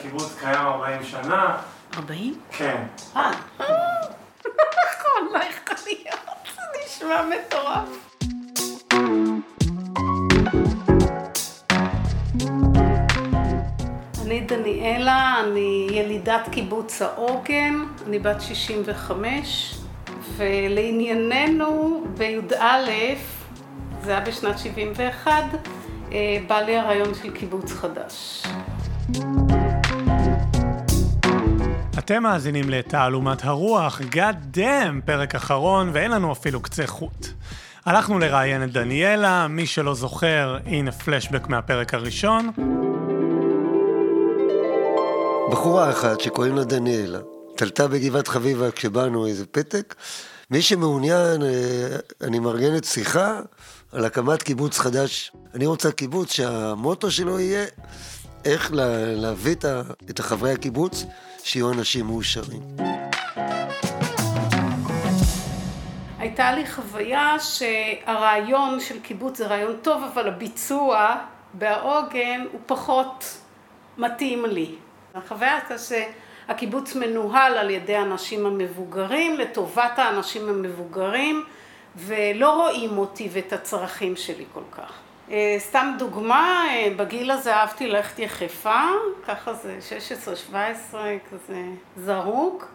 הקיבוץ קיים 40 שנה. 40? כן. אה, נכון, לא יכול להיות, זה נשמע מטורף. אני דניאלה, אני ילידת קיבוץ העוגן, אני בת 65, ולענייננו בי"א, זה היה בשנת 71, אה, בא לי הרעיון של קיבוץ חדש. אתם מאזינים לתעלומת הרוח, God damn, פרק אחרון, ואין לנו אפילו קצה חוט. הלכנו לראיין את דניאלה, מי שלא זוכר, הנה פלשבק מהפרק הראשון. בחורה אחת שקוראים לה דניאלה, תלתה בגבעת חביבה כשבאנו איזה פתק. מי שמעוניין, אה, אני מארגנת שיחה על הקמת קיבוץ חדש. אני רוצה קיבוץ שהמוטו שלו יהיה איך לה, להביא את, החברי הקיבוץ שיהיו אנשים מאושרים. הייתה לי חוויה שהרעיון של קיבוץ זה רעיון טוב, אבל הביצוע בהעוגן הוא פחות מתאים לי. החוויה הייתה שהקיבוץ מנוהל על ידי האנשים המבוגרים, לטובת האנשים המבוגרים, ולא רואים אותי ואת הצרכים שלי כל כך. אה, סתם דוגמה, אה, בגיל הזה אהבתי ללכת יחפה, ככה זה 16-17 כזה זרוק,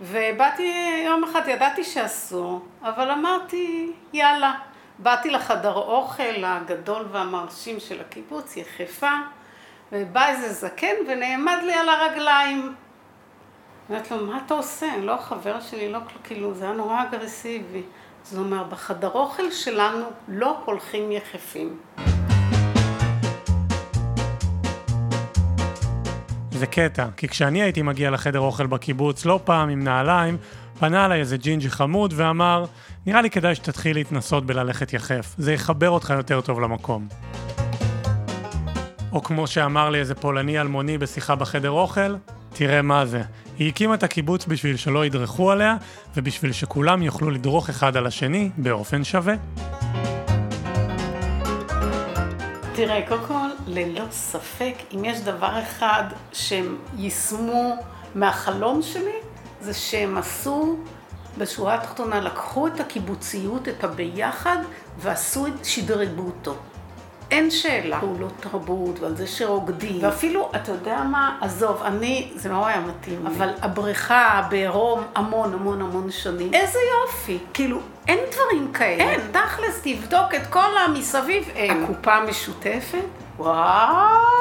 ובאתי יום אחד, ידעתי שאסור, אבל אמרתי יאללה. באתי לחדר אוכל הגדול והמרשים של הקיבוץ, יחפה, ובא איזה זקן ונעמד לי על הרגליים. אמרתי לו, מה אתה עושה? לא חבר שלי, לא כאילו, זה היה נורא אגרסיבי. אז הוא אומר, בחדר אוכל שלנו לא הולכים יחפים. זה קטע, כי כשאני הייתי מגיע לחדר אוכל בקיבוץ, לא פעם עם נעליים, פנה אליי איזה ג'ינג'י חמוד ואמר, נראה לי כדאי שתתחיל להתנסות בללכת יחף, זה יחבר אותך יותר טוב למקום. או כמו שאמר לי איזה פולני אלמוני בשיחה בחדר אוכל, תראה מה זה, היא הקימה את הקיבוץ בשביל שלא ידרכו עליה, ובשביל שכולם יוכלו לדרוך אחד על השני באופן שווה. תראה, קודם כל, ללא ספק, אם יש דבר אחד שהם יישמו מהחלום שלי, זה שהם עשו, בשורה התחתונה, לקחו את הקיבוציות, את הביחד, ועשו את, שדרגו אותו. אין שאלה. פעולות תרבות ועל זה שרוקדים. ואפילו, אתה יודע מה, עזוב, אני, זה לא היה מתאים אבל הבריכה בעירום המון המון המון שנים. איזה יופי. כאילו, אין דברים כאלה. אין, תכלס, תבדוק את כל המסביב. אין. הקופה המשותפת? וואו.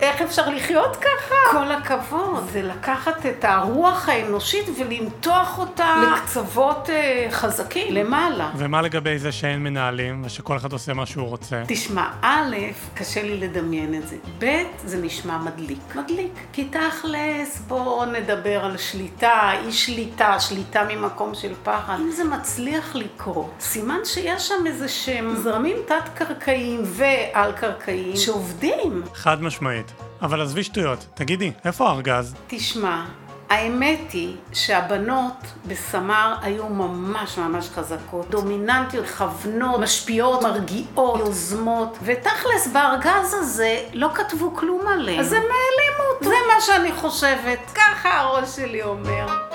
איך אפשר לחיות ככה? כל הכבוד. זה לקחת את הרוח האנושית ולמתוח אותה לקצוות אה, חזקים, למעלה. ומה לגבי זה שאין מנהלים ושכל אחד עושה מה שהוא רוצה? תשמע, א', קשה לי לדמיין את זה. ב', זה נשמע מדליק. מדליק. כי תכלס, בואו נדבר על שליטה, אי שליטה, שליטה ממקום של פחד. אם זה מצליח לקרות, סימן שיש שם איזה שהם זרמים תת-קרקעיים ועל-קרקעיים שעובדים. חד משמעית. אבל עזבי שטויות, תגידי, איפה הארגז? תשמע, האמת היא שהבנות בסמר היו ממש ממש חזקות, דומיננטיות, מכוונות, משפיעות, מרגיעות, יוזמות, ותכלס בארגז הזה לא כתבו כלום עליהם. אז הם העלימו אותו. זה מה שאני חושבת, ככה הראש שלי אומר.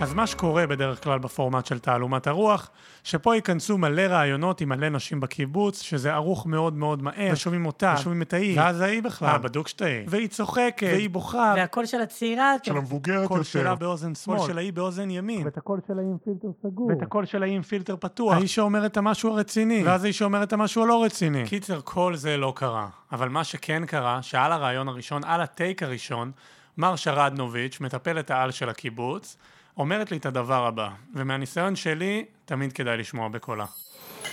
אז מה שקורה בדרך כלל בפורמט של תעלומת הרוח, שפה ייכנסו מלא רעיונות עם מלא נשים בקיבוץ, שזה ערוך מאוד מאוד מהר, ושומעים אותה, ושומעים את ההיא, ואז ההיא בכלל, בדוק שאתה היא, והיא צוחקת, והיא בוכה, והקול של הצעירה, של המבוגרת קול שלה באוזן שמאל, קול של ההיא באוזן ימין, ואת הקול של ההיא עם פילטר סגור, ואת הקול של ההיא עם פילטר פתוח, ההיא שאומרת את המשהו הרציני, ואז ההיא שאומרת את המשהו הלא רציני. קיצר, כל זה לא קרה. אבל מה שכן קרה, שעל הרעיון הראשון, על הטייק הראשון, מר שרדנוביץ', מטפלת העל של הקיבוץ, אומרת לי את הדבר הבא, ומהניסיון שלי, תמיד כדאי לשמוע בקולה.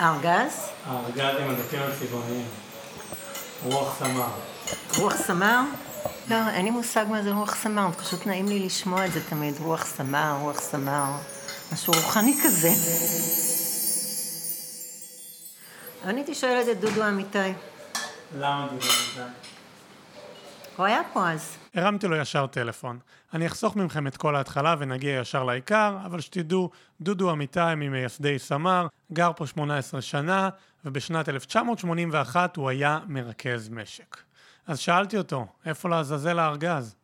ארגז? הארגז עם הדפים הצבעוניים. רוח סמר. רוח סמר? לא, אין לי מושג מה זה רוח סמר, פשוט נעים לי לשמוע את זה תמיד, רוח סמר, רוח סמר, משהו רוחני כזה. אני הייתי שואלת את דודו אמיתי. למה דודו אמיתי? הוא היה פה אז. הרמתי לו ישר טלפון. אני אחסוך מכם את כל ההתחלה ונגיע ישר לעיקר, אבל שתדעו, דודו אמיתי ממייסדי סמר, גר פה 18 שנה, ובשנת 1981 הוא היה מרכז משק. אז שאלתי אותו, איפה לעזאזל הארגז?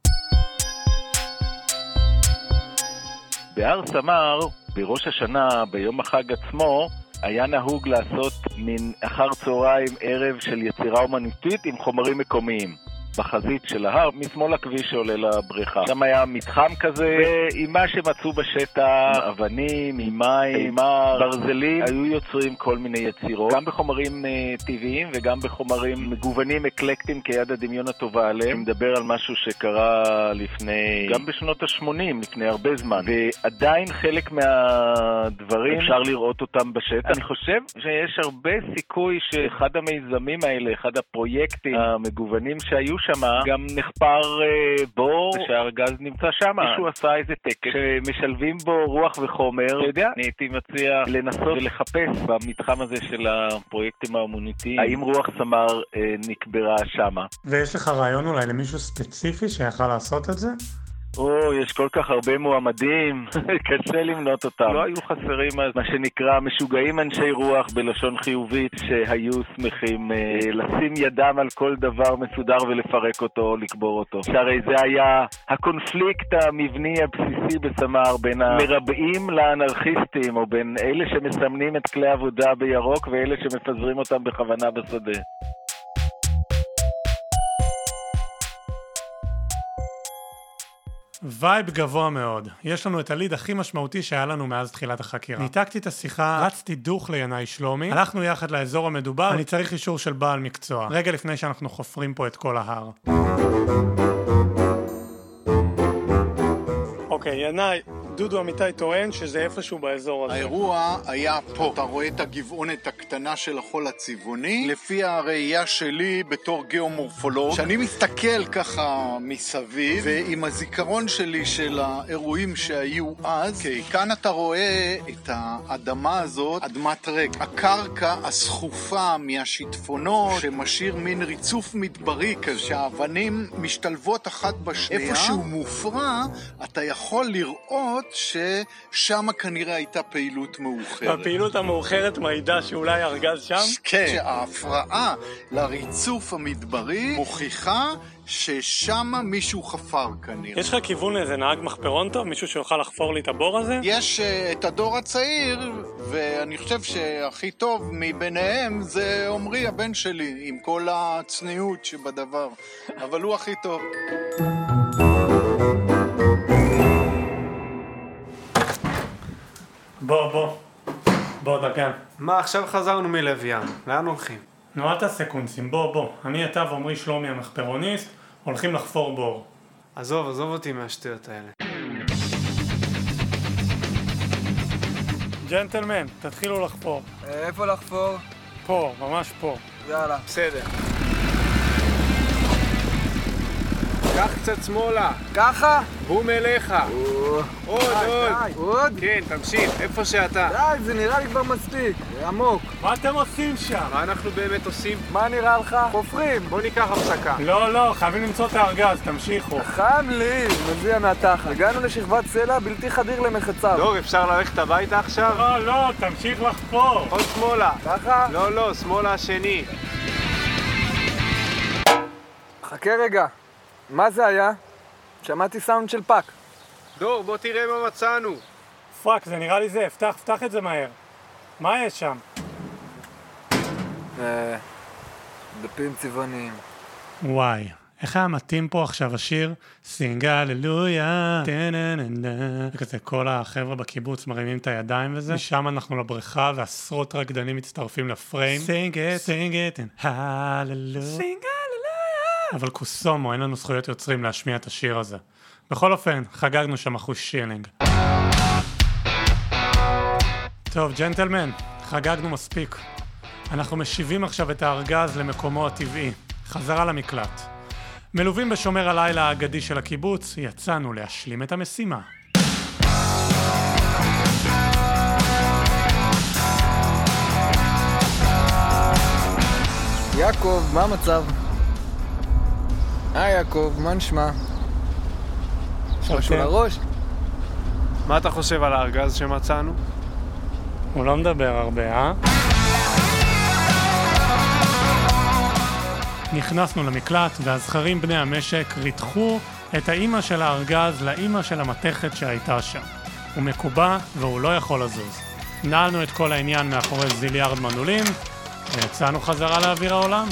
בהר סמר, בראש השנה, ביום החג עצמו, היה נהוג לעשות מין אחר צהריים ערב של יצירה אומנותית עם חומרים מקומיים. בחזית של ההר, משמאל הכביש שעולה לבריכה. שם היה מתחם כזה, ועם מה שמצאו בשטח, אבנים, עם מים, ברזלים, היו יוצרים כל מיני יצירות, גם בחומרים uh, טבעיים וגם בחומרים מגוונים, אקלקטיים, כיד הדמיון הטובה עליהם. אני מדבר על משהו שקרה לפני, גם בשנות ה-80, לפני הרבה זמן, ועדיין חלק מהדברים אפשר לראות אותם בשטח. אני חושב שיש הרבה סיכוי שאחד המיזמים האלה, אחד הפרויקטים המגוונים שהיו שם, גם נחפר אה, בור שהארגז נמצא שם. מישהו עשה איזה טקס שמשלבים בו רוח וחומר. אתה יודע, אני הייתי מציע לנסות ולחפש במתחם הזה של הפרויקטים האמנותיים, האם רוח סמר אה, נקברה שמה. ויש לך רעיון אולי למישהו ספציפי שיכל לעשות את זה? או, יש כל כך הרבה מועמדים, קשה למנות אותם. לא היו חסרים אז מה שנקרא משוגעים אנשי רוח בלשון חיובית שהיו שמחים אה, לשים ידם על כל דבר מסודר ולפרק אותו או לקבור אותו. שהרי זה היה הקונפליקט המבני הבסיסי בסמ"ר בין המרבעים לאנרכיסטים, או בין אלה שמסמנים את כלי עבודה בירוק ואלה שמפזרים אותם בכוונה בשדה. vibe גבוה מאוד. יש לנו את ה lead הכי משמעותי שהיה לנו מאז תחילת החקירה. ניתקתי את השיחה, רצתי דוך לינאי שלומי, הלכנו יחד לאזור המדובר, אני צריך אישור של בעל מקצוע. רגע לפני שאנחנו חופרים פה את כל ההר. אוקיי, ינאי, דודו אמיתי טוען שזה איפשהו באזור הזה. האירוע היה פה. אתה רואה את הגבעונת הקטנה של החול הצבעוני? לפי הראייה שלי בתור גיאומורפולוג, שאני מסתכל ככה מסביב, ועם הזיכרון שלי של האירועים שהיו אז, okay, אוקיי, כאן אתה רואה את האדמה הזאת, אדמת רג. הקרקע הסחופה מהשיטפונות, שמשאיר מין ריצוף מדברי כזה, שהאבנים משתלבות אחת בשנייה. איפה שהוא מופרע, אתה יכול לראות אומרת ששם כנראה הייתה פעילות מאוחרת. הפעילות המאוחרת מעידה שאולי ארגז שם? כן. שההפרעה לריצוף המדברי מוכיחה ששם מישהו חפר כנראה. יש לך כיוון לאיזה נהג מחפרון טוב? מישהו שיוכל לחפור לי את הבור הזה? יש uh, את הדור הצעיר, ואני חושב שהכי טוב מביניהם זה עמרי הבן שלי, עם כל הצניעות שבדבר. אבל הוא הכי טוב. בוא, בוא. בוא, דקה. מה, עכשיו חזרנו מלב ים. לאן הולכים? נו, אל תעשה קונצים. בוא, בוא. אני, אתה ועמרי שלומי המחפרוניסט, הולכים לחפור בור. עזוב, עזוב אותי מהשטויות האלה. ג'נטלמן, תתחילו לחפור. איפה לחפור? פה, ממש פה. יאללה. בסדר. קח קצת שמאלה. ככה? בום אליך. עוד, עוד. עוד? כן, תמשיך, איפה שאתה. די, זה נראה לי כבר מספיק. עמוק. מה אתם עושים שם? מה אנחנו באמת עושים? מה נראה לך? חופרים. בוא ניקח הפסקה. לא, לא, חייבים למצוא את הארגז, תמשיכו. חם לי, מזיע מהתחת. הגענו לשכבת סלע בלתי חדיר למחצר. דור, אפשר ללכת הביתה עכשיו? לא, לא, תמשיך לחפור. עוד שמאלה. ככה? לא, לא, שמאלה השני. חכה רגע. מה זה היה? שמעתי סאונד של פח. דור, בוא תראה מה מצאנו. fuck, זה נראה לי זה, פתח, פתח את זה מהר. מה יש שם? אה... דפים צבעוניים. וואי, איך היה מתאים פה עכשיו השיר? sing Hallelujah, וכזה כל החבר'ה בקיבוץ מרימים את הידיים וזה, משם אנחנו לבריכה ועשרות רקדנים מצטרפים ל frame. Sing it, sing it, Hallelujah. אבל כוסומו, אין לנו זכויות יוצרים להשמיע את השיר הזה. בכל אופן, חגגנו שם אחוז שילינג. טוב, gentlemen, חגגנו מספיק. אנחנו משיבים עכשיו את הארגז למקומו הטבעי, חזרה למקלט. מלווים בשומר הלילה האגדי של הקיבוץ, יצאנו להשלים את המשימה. יעקב, מה המצב? היי יעקב, מה נשמע? יש משהו לראש? מה אתה חושב על הארגז שמצאנו? הוא לא מדבר הרבה, אה? נכנסנו למקלט, והזכרים בני המשק ריתחו את האימא של הארגז לאימא של המתכת שהייתה שם. הוא מקובע והוא לא יכול לזוז. נעלנו את כל העניין מאחורי זיליארד מנעולים, ויצאנו חזרה לאוויר העולם.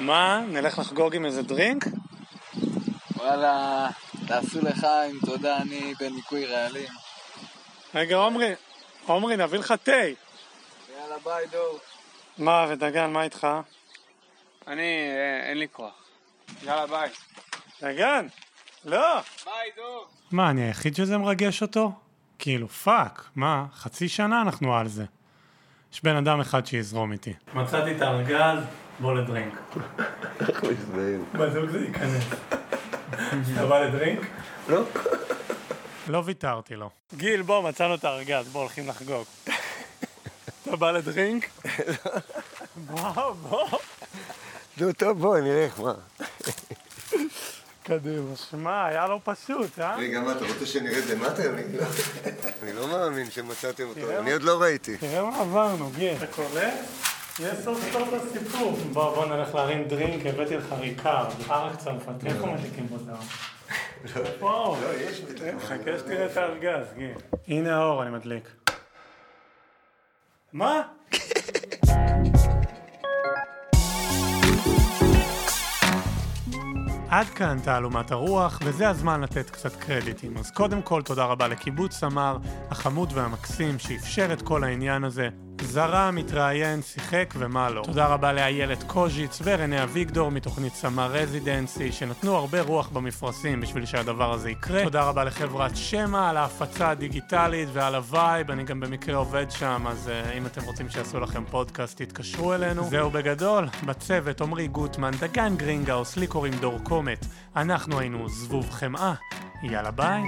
מה? נלך לחגוג עם איזה דרינק? וואלה, תעשו לחיים, תודה, אני בניקוי רעלים. רגע, עומרי, עומרי, נביא לך תה. יאללה, ביי, דור. מה, ודגן, מה איתך? אני, אה, אין לי כוח. יאללה, ביי. דגן! לא! ביי, דור. מה, אני היחיד שזה מרגש אותו? כאילו, fuck, מה, חצי שנה אנחנו על זה. יש בן אדם אחד שיזרום איתי. מצאתי את הארגז, בוא ל drink. איך מזדהים? בזוג זה ייכנס. אתה בא ל drink? לא. לא ויתרתי לו. גיל, בוא, מצאנו את הארגז, בוא, הולכים לחגוג. אתה בא לדרינק? וואו, בוא. נו, טוב, בוא, נלך, מה? קדימה. שמע, היה לא פשוט, אה? רגע, מה, אתה רוצה שנרד למטה? אני לא- אני לא מאמין שמצאתם אותו, אני עוד לא ראיתי. תראה מה עברנו, גיל. אתה קולט? יש סוף סוף לסיפור. בוא, בוא נלך להרים דרינק, הבאתי לך ריקר, ערק צרפתי. איפה מדליקים בו דם? וואו. לא, יש בטח. חכה שתראה את הארגז, גיל. הנה האור, אני מדליק. מה? עד כאן תעלומת הרוח, וזה הזמן לתת קצת קרדיטים. אז קודם כל, תודה רבה לקיבוץ סמר, החמוד והמקסים, שאפשר את כל העניין הזה. זרם, התראיין, שיחק ומה לא. תודה רבה לאיילת קוז'יץ ורנה אביגדור מתוכנית סמר Residency, שנתנו הרבה רוח במפרשים בשביל שהדבר הזה יקרה. תודה רבה לחברת שמע על ההפצה הדיגיטלית ועל ה vibe, אני גם במקרה עובד שם, אז uh, אם אתם רוצים שיעשו לכם פודקאסט, תתקשרו אלינו. זהו בגדול, בצוות עמרי גוטמן, דגן גרינגאוס, לי קוראים דור קומט. אנחנו היינו זבוב חמאה. יאללה ביי.